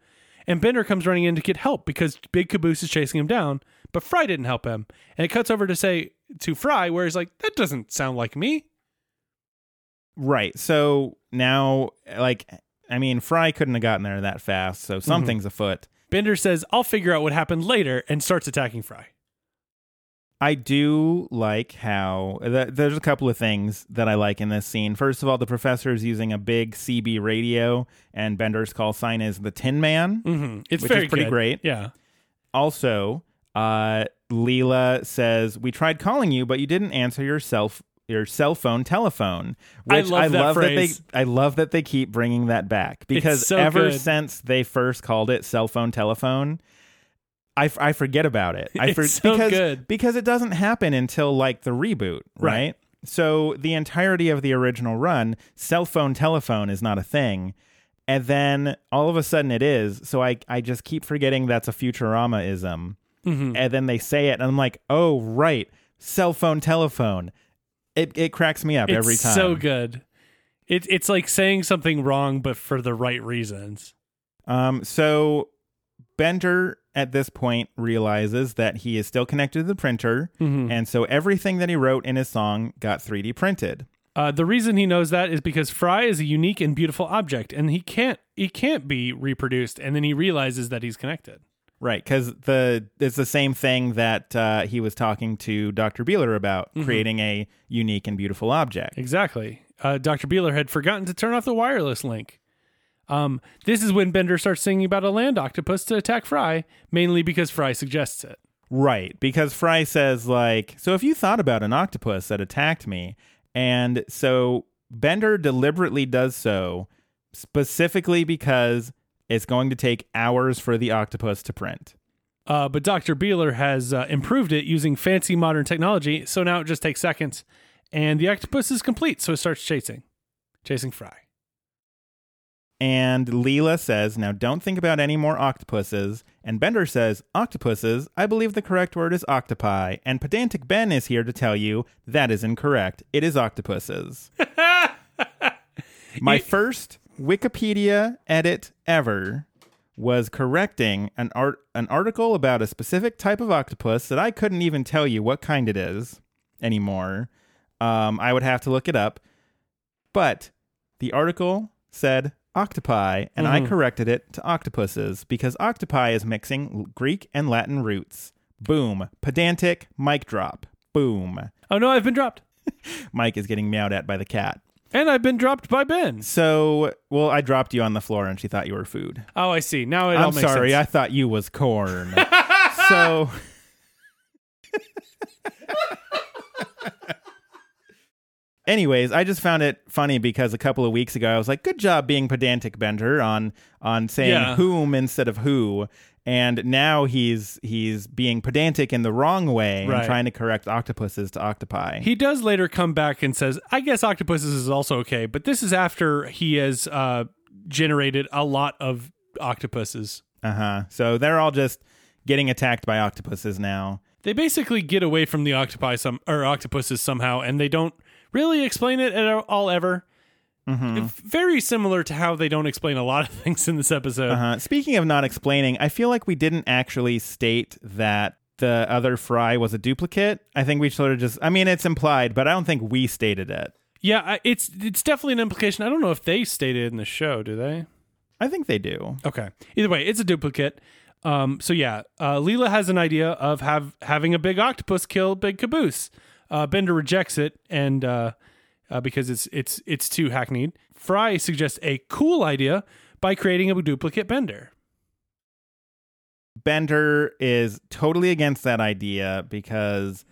and Bender comes running in to get help because Big Caboose is chasing him down. But Fry didn't help him, and it cuts over to say to Fry, where he's like, "That doesn't sound like me." Right. So now, like, I mean, Fry couldn't have gotten there that fast, so something's afoot. Bender says, "I'll figure out what happened later," and starts attacking Fry. I do like how th- there's a couple of things that I like in this scene. First of all, the professor is using a big CB radio, and Bender's call sign is the Tin Man. Mm-hmm. It's Which very is pretty good. great. Yeah. Also, uh, Leela says, "We tried calling you, but you didn't answer your self your cell phone telephone." I Which love that love that they I love that they keep bringing that back because so ever good. since they first called it cell phone telephone. I, f- I forget about it. I It's for- so because good. because it doesn't happen until like the reboot, right? Right. So the entirety of the original run, cell phone telephone is not a thing. And then all of a sudden it is. So I I just keep forgetting that's a Futurama ism. Mm-hmm. And then they say it and I'm like, "Oh, right. Cell phone telephone." It it cracks me up It's every time. It's so good. It, it's like saying something wrong, but for the right reasons. Um so Bender at this point realizes that he is still connected to the printer, and so everything that he wrote in his song got 3D printed. Uh, the reason he knows that is because Fry is a unique and beautiful object, and he can't he can't be reproduced. And then he realizes that he's connected. Right, because the it's the same thing that uh, he was talking to Dr. Beeler about, creating a unique and beautiful object. Exactly. Uh, Dr. Beeler had forgotten to turn off the wireless link. Um, this is when Bender starts singing about a land octopus to attack Fry, mainly because Fry suggests it. Right, because Fry says like, so if you thought about an octopus that attacked me, and so Bender deliberately does so specifically because it's going to take hours for the octopus to print. Uh, but Dr. Beeler has uh, improved it using fancy modern technology, so now it just takes seconds. And the octopus is complete, so it starts chasing, chasing Fry. And Leela says, now don't think about any more octopuses. And Bender says, octopuses, I believe the correct word is octopi. And Pedantic Ben is here to tell you that is incorrect. It is octopuses. My first Wikipedia edit ever was correcting an art an article about a specific type of octopus that I couldn't even tell you what kind it is anymore. Um, I would have to look it up. But the article said octopi, and I corrected it to octopuses because octopi is mixing Greek and Latin roots. Boom. Pedantic, mic drop. Boom. Oh no, I've been dropped. Mike is getting meowed at by the cat. And I've been dropped by Ben. So, well, I dropped you on the floor and she thought you were food. Oh, I see. Now it all I'm makes sorry, sense. I thought you was corn. so Anyways, I just found it funny because a couple of weeks ago I was like, "Good job being pedantic, Bender, on on saying Yeah. whom instead of who." And now he's he's being pedantic in the wrong way Right. and trying to correct octopuses to octopi. He does later come back and says, I guess octopuses is also okay, but this is after he has uh, generated a lot of octopuses. Uh huh. So they're all just getting attacked by octopuses now. They basically get away from the octopi some or octopuses somehow, and they don't really explain it at all ever. Very similar to how they don't explain a lot of things in this episode. Uh-huh. Speaking of not explaining, I feel like we didn't actually state that the other Fry was a duplicate. I think we sort of just, I mean, it's implied, but I don't think we stated it. Yeah, it's it's definitely an implication. I don't know if they stated in the show, do they? I think they do. Okay. Either way, it's a duplicate. Um, so yeah, uh, Leela has an idea of have having a big octopus kill Big Caboose. Uh, Bender rejects it, and uh, uh, because it's it's it's too hackneyed. Fry suggests a cool idea by creating a duplicate Bender. Bender is totally against that idea because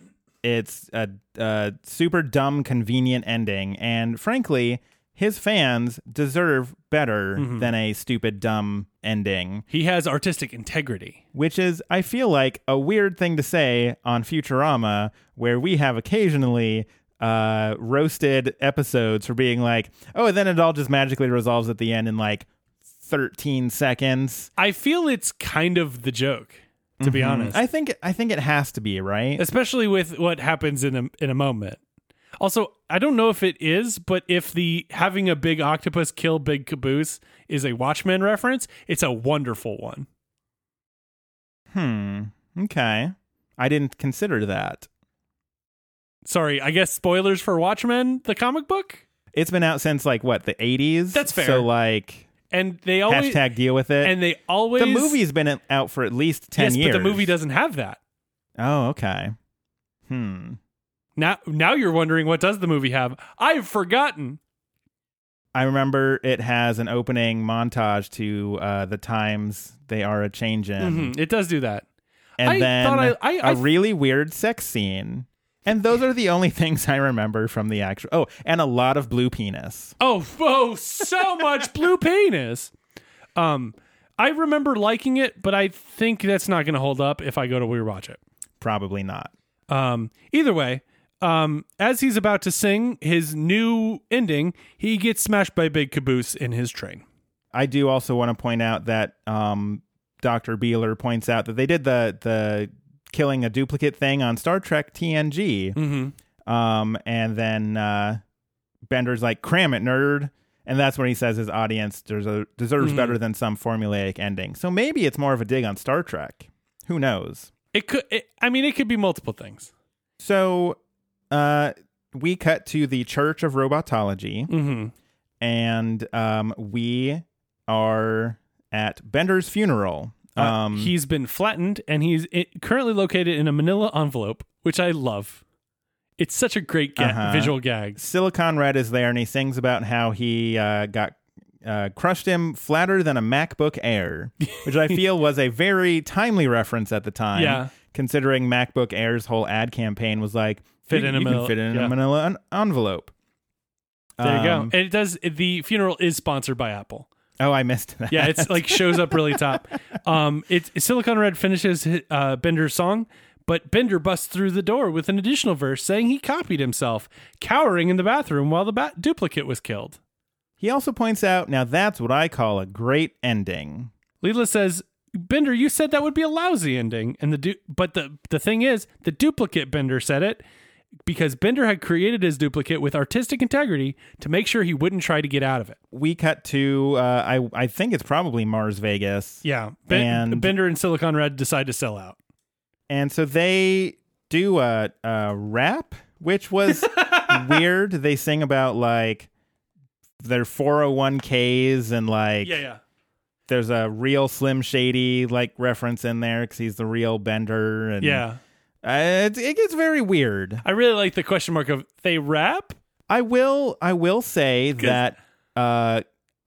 it's a, a super dumb, convenient ending. And frankly, his fans deserve better than a stupid, dumb ending. He has artistic integrity. which is, I feel like, a weird thing to say on Futurama, where we have occasionally uh, roasted episodes for being like, oh, and then it all just magically resolves at the end in like 13 seconds. I feel it's kind of the joke, to be honest. I think I think it has to be right. especially with what happens in a in a moment. Also, I don't know if it is, but if the having a big octopus kill big caboose is a Watchmen reference, it's a wonderful one. Hmm. Okay. I didn't consider that. Sorry, I guess spoilers for Watchmen, the comic book, It's been out since like what the 80s. That's fair. So like and they always hashtag deal with it. and they always the movie's been out for at least 10 yes, years. but the movie doesn't have that. Oh, okay. Hmm. Now, now you're wondering what does the movie have? I've forgotten. I remember it has an opening montage to uh, the times they are a changing, Mhm, It does do that. and I then thought I- I- a really weird sex scene. And those are the only things I remember from the actual. Oh, and a lot of blue penis. Oh, oh, so much blue penis. Um, I remember liking it, but I think that's not going to hold up if I go to rewatch it. Probably not. Um, either way, um, as he's about to sing his new ending, he gets smashed by big caboose in his train. I do also want to point out that um, Dr. Beeler points out that they did the the killing a duplicate thing on Star Trek TNG. Mm-hmm. Um, and then uh, Bender's like, cram it, nerd. and that's when he says his audience deserves, deserves Mm-hmm. better than some formulaic ending. So maybe it's more of a dig on Star Trek. Who knows? It could. It, I mean, it could be multiple things. So, uh, we cut to the Church of Robotology, hmm and um, we are at Bender's funeral. Uh, Um, he's been flattened, and he's it, currently located in a Manila envelope, which I love. It's such a great ga- Uh-huh. visual gag. Silicon Red is there, and he sings about how he uh, got uh, crushed him flatter than a MacBook Air, which I feel was a very timely reference at the time. Yeah. Considering MacBook Air's whole ad campaign was like Fit you, in a manila- fit in yeah. a Manila en- envelope. There you go. Um, And it does. The funeral is sponsored by Apple. Oh, I missed that. Yeah, it's like shows up really top. Um, it's Silicon Red finishes uh, Bender's song, but Bender busts through the door with an additional verse saying he copied himself, cowering in the bathroom while the bat- duplicate was killed. He also points out, now that's what I call a great ending. Leela says, "Bender, you said that would be a lousy ending." And the du- but the the thing is, the duplicate Bender said it because Bender had created his duplicate with artistic integrity to make sure he wouldn't try to get out of it. We cut to, uh, I, I think it's probably Mars Vegas. Yeah, ben- And- Bender and Silicon Red decide to sell out. And so they do a, a rap, which was weird. They sing about like their 401ks and like Yeah, yeah. there's a real Slim Shady like reference in there because he's the real Bender. And Yeah. Uh, it, it gets very weird. I really like the question mark of they rap. I will I will say that uh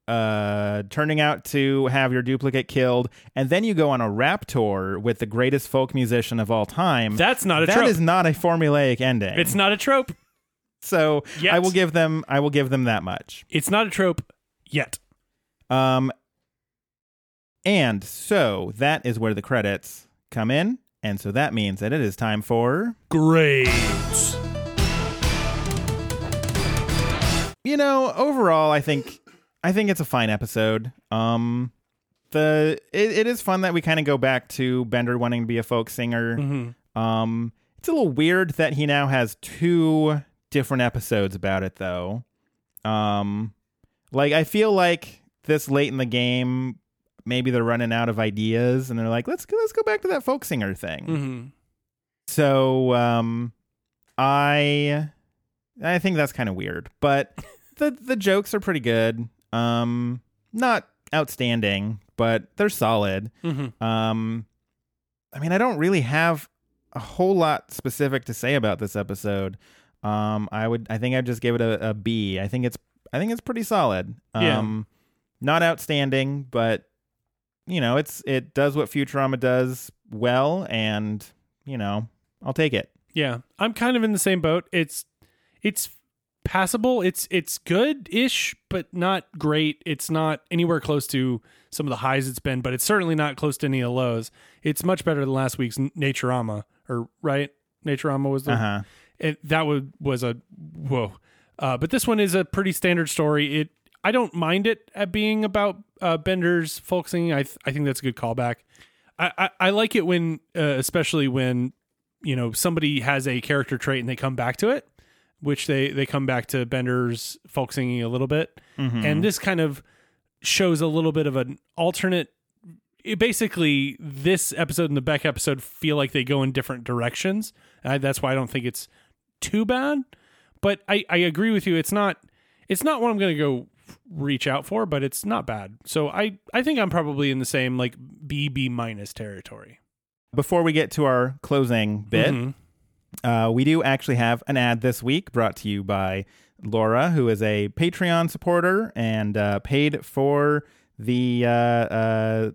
uh turning out to have your duplicate killed and then you go on a rap tour with the greatest folk musician of all time. That's not a That trope. is not a formulaic ending. it's not a trope. so Yet. I will give them I will give them that much. It's not a trope yet. Um and so that is where the credits come in and so that means that it is time for Great. you know, overall, I think I think it's a fine episode. Um, the it, it is fun that we kind of go back to Bender wanting to be a folk singer. Mm-hmm. Um, it's a little weird that he now has two different episodes about it, though. Um, like I feel like this late in the game, maybe they're running out of ideas, and they're like, let's go, let's go back to that folk singer thing. Mm-hmm. So um I I think that's kind of weird, but the the jokes are pretty good. Um not outstanding, but they're solid. Mm-hmm. Um I mean, I don't really have a whole lot specific to say about this episode. Um I would I think I'd just give it a, a B. I think it's I think it's pretty solid. Yeah. Um not outstanding, but you know, it's it does what Futurama does well and, you know, I'll take it. Yeah, I'm kind of in the same boat. It's it's passable. It's it's good-ish, but not great. It's not anywhere close to some of the highs it's been, but it's certainly not close to any of the lows. It's much better than last week's Naturama, or right? Naturama was the Uh-huh. it, that was was a whoa. Uh, but this one is a pretty standard story. It I don't mind it at being about uh, Bender's folk singing. I th- I think that's a good callback. I, I, I like it when, uh, especially when you know somebody has a character trait and they come back to it, which they they come back to Bender's folk singing a little bit, and this kind of shows a little bit of an alternate. It basically, this episode and the Beck episode feel like they go in different directions. Uh, that's why I don't think it's too bad. But I, I agree with you. It's not it's not what I'm going to go reach out for, but it's not bad. So I I think I'm probably in the same like B B minus territory. Before we get to our closing bit, Mhm. uh, we do actually have an ad this week brought to you by Laura, who is a Patreon supporter and uh, paid for the uh, uh,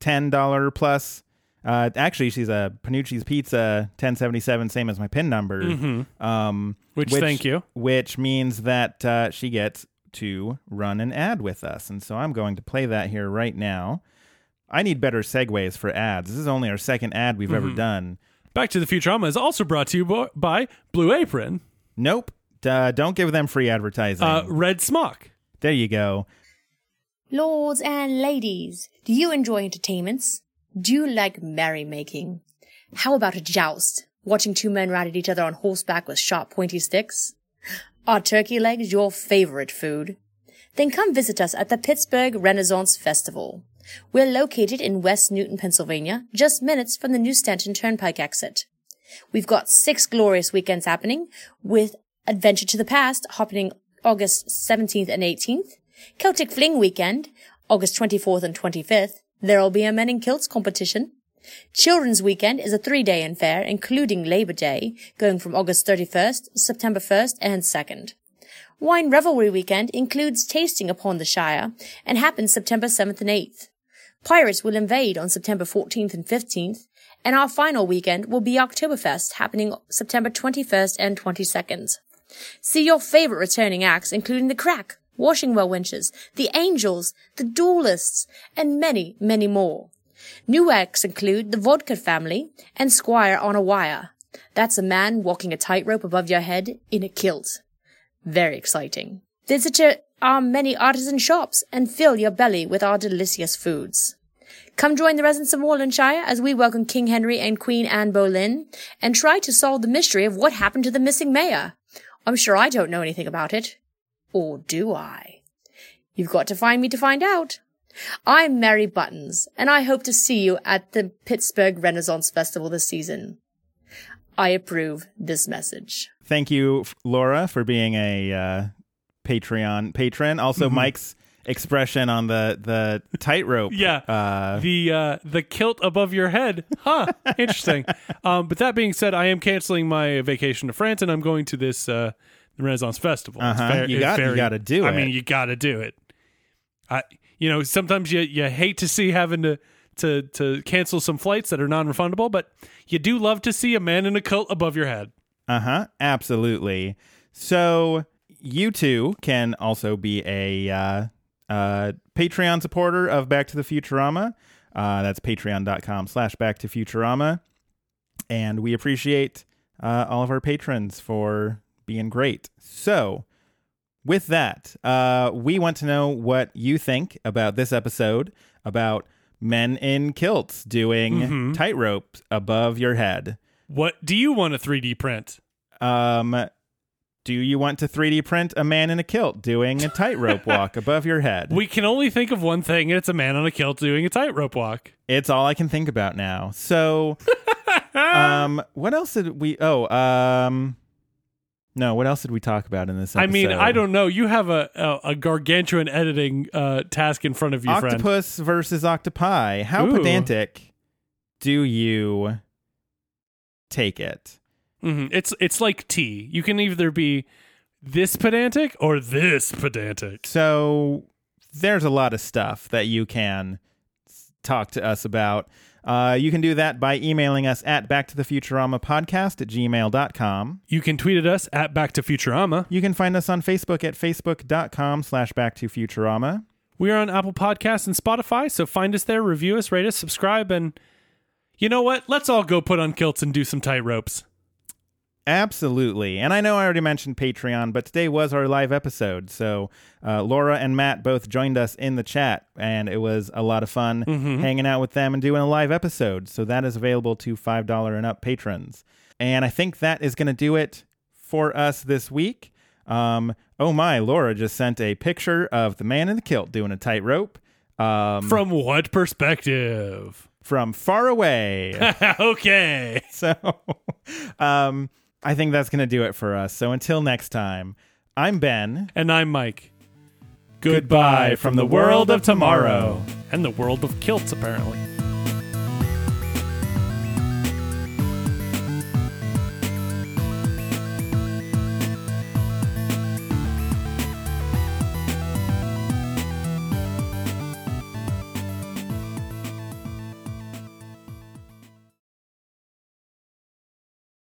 ten dollar plus. Uh, actually, she's a Panucci's Pizza ten seventy seven, same as my pin number. Mhm. Um, Which, thank you. Which means that uh, she gets to run an ad with us, and so I'm going to play that here right now. I need better segues for ads. This is only our second ad we've Mm-hmm. ever done. Back to the Futurama is also brought to you by Blue Apron, Nope. Uh, don't give them free advertising. uh, Red Smock. there you go. Lords and ladies, do you enjoy entertainments? Do you like merrymaking? How about a joust? Watching two men ride at each other on horseback with sharp pointy sticks? Are turkey legs your favorite food? then come visit us at the Pittsburgh Renaissance Festival. We're located in West Newton, Pennsylvania, just minutes from the New Stanton Turnpike exit. We've got six glorious weekends happening with Adventure to the Past happening August 17th and 18th, Celtic Fling Weekend, August 24th and 25th. There'll be a Men in Kilts competition. Children's Weekend is a three-day affair, including Labor Day, going from August 31st, September 1st, and 2nd. Wine Revelry Weekend includes tasting upon the Shire and happens September 7th and 8th. Pirates will invade on September 14th and 15th, and our final weekend will be Oktoberfest happening September 21st and 22nd. See your favorite returning acts, including The Crack, Washingwell Wenches, The Angels, The Duelists, and many, many more. New acts include The Vodka Family and Squire on a Wire. That's a man walking a tightrope above your head in a kilt. Very exciting. Visit our many artisan shops and fill your belly with our delicious foods. Come join the residents of Warlandshire as we welcome King Henry and Queen Anne Boleyn and try to solve the mystery of what happened to the missing mayor. I'm sure I don't know anything about it. Or do I? You've got to find me to find out. I'm Mary Buttons, and I hope to see you at the Pittsburgh Renaissance Festival this season. I approve this message. Thank you, Laura, for being a uh, Patreon patron. Also, Mm-hmm. Mike's expression on the the tightrope. Yeah. Uh, the uh, the kilt above your head. Huh. Interesting. um, but that being said, I am canceling my vacation to France and I'm going to this uh, the Renaissance Festival. Uh-huh. You it's got- you gotta do I it. I mean, you got to do it. I you know, sometimes you you hate to see having to to to cancel some flights that are non-refundable, but you do love to see a man in a kilt above your head. Uh huh. Absolutely. So you too can also be a uh, uh, Patreon supporter of Back to the Futurama. Uh, that's patreon.com slash back to Futurama. And we appreciate uh, all of our patrons for being great. So, with that, uh, we want to know what you think about this episode about men in kilts doing tightrope above your head. What do you want to 3D print? Um, do you want to 3D print a man in a kilt doing a tightrope walk above your head? We can only think of one thing, and it's a man on a kilt doing a tightrope walk. it's all I can think about now. So, um, what else did we? Oh, um, no, what else did we talk about in this? Episode? I mean, I don't know. You have a a, a gargantuan editing uh, task in front of you, friend. Octopus versus octopi. How Ooh. pedantic do you take it? hmm It's it's like tea. You can either be this pedantic or this pedantic. So there's a lot of stuff that you can talk to us about. Uh, you can do that by emailing us at backtothefuturamapodcast at gmail.com. You can tweet at us at Back to Futurama. You can find us on Facebook at facebook.com slash backtofuturama. We are on Apple Podcasts and Spotify, so find us there, review us, rate us, subscribe, and you know what? Let's all go put on kilts and do some tight ropes. Absolutely. And I know I already mentioned Patreon, but today was our live episode. So uh, Laura and Matt both joined us in the chat, and it was a lot of fun hanging out with them and doing a live episode. So that is available to $5 and up patrons. And I think that is going to do it for us this week. Um, oh my, Laura just sent a picture of the man in the kilt doing a tightrope um, From what perspective? from far away. okay. So, um, I think that's going to do it for us. So until next time, I'm Ben. And I'm Mike. Goodbye from the world of tomorrow. And the world of kilts, apparently.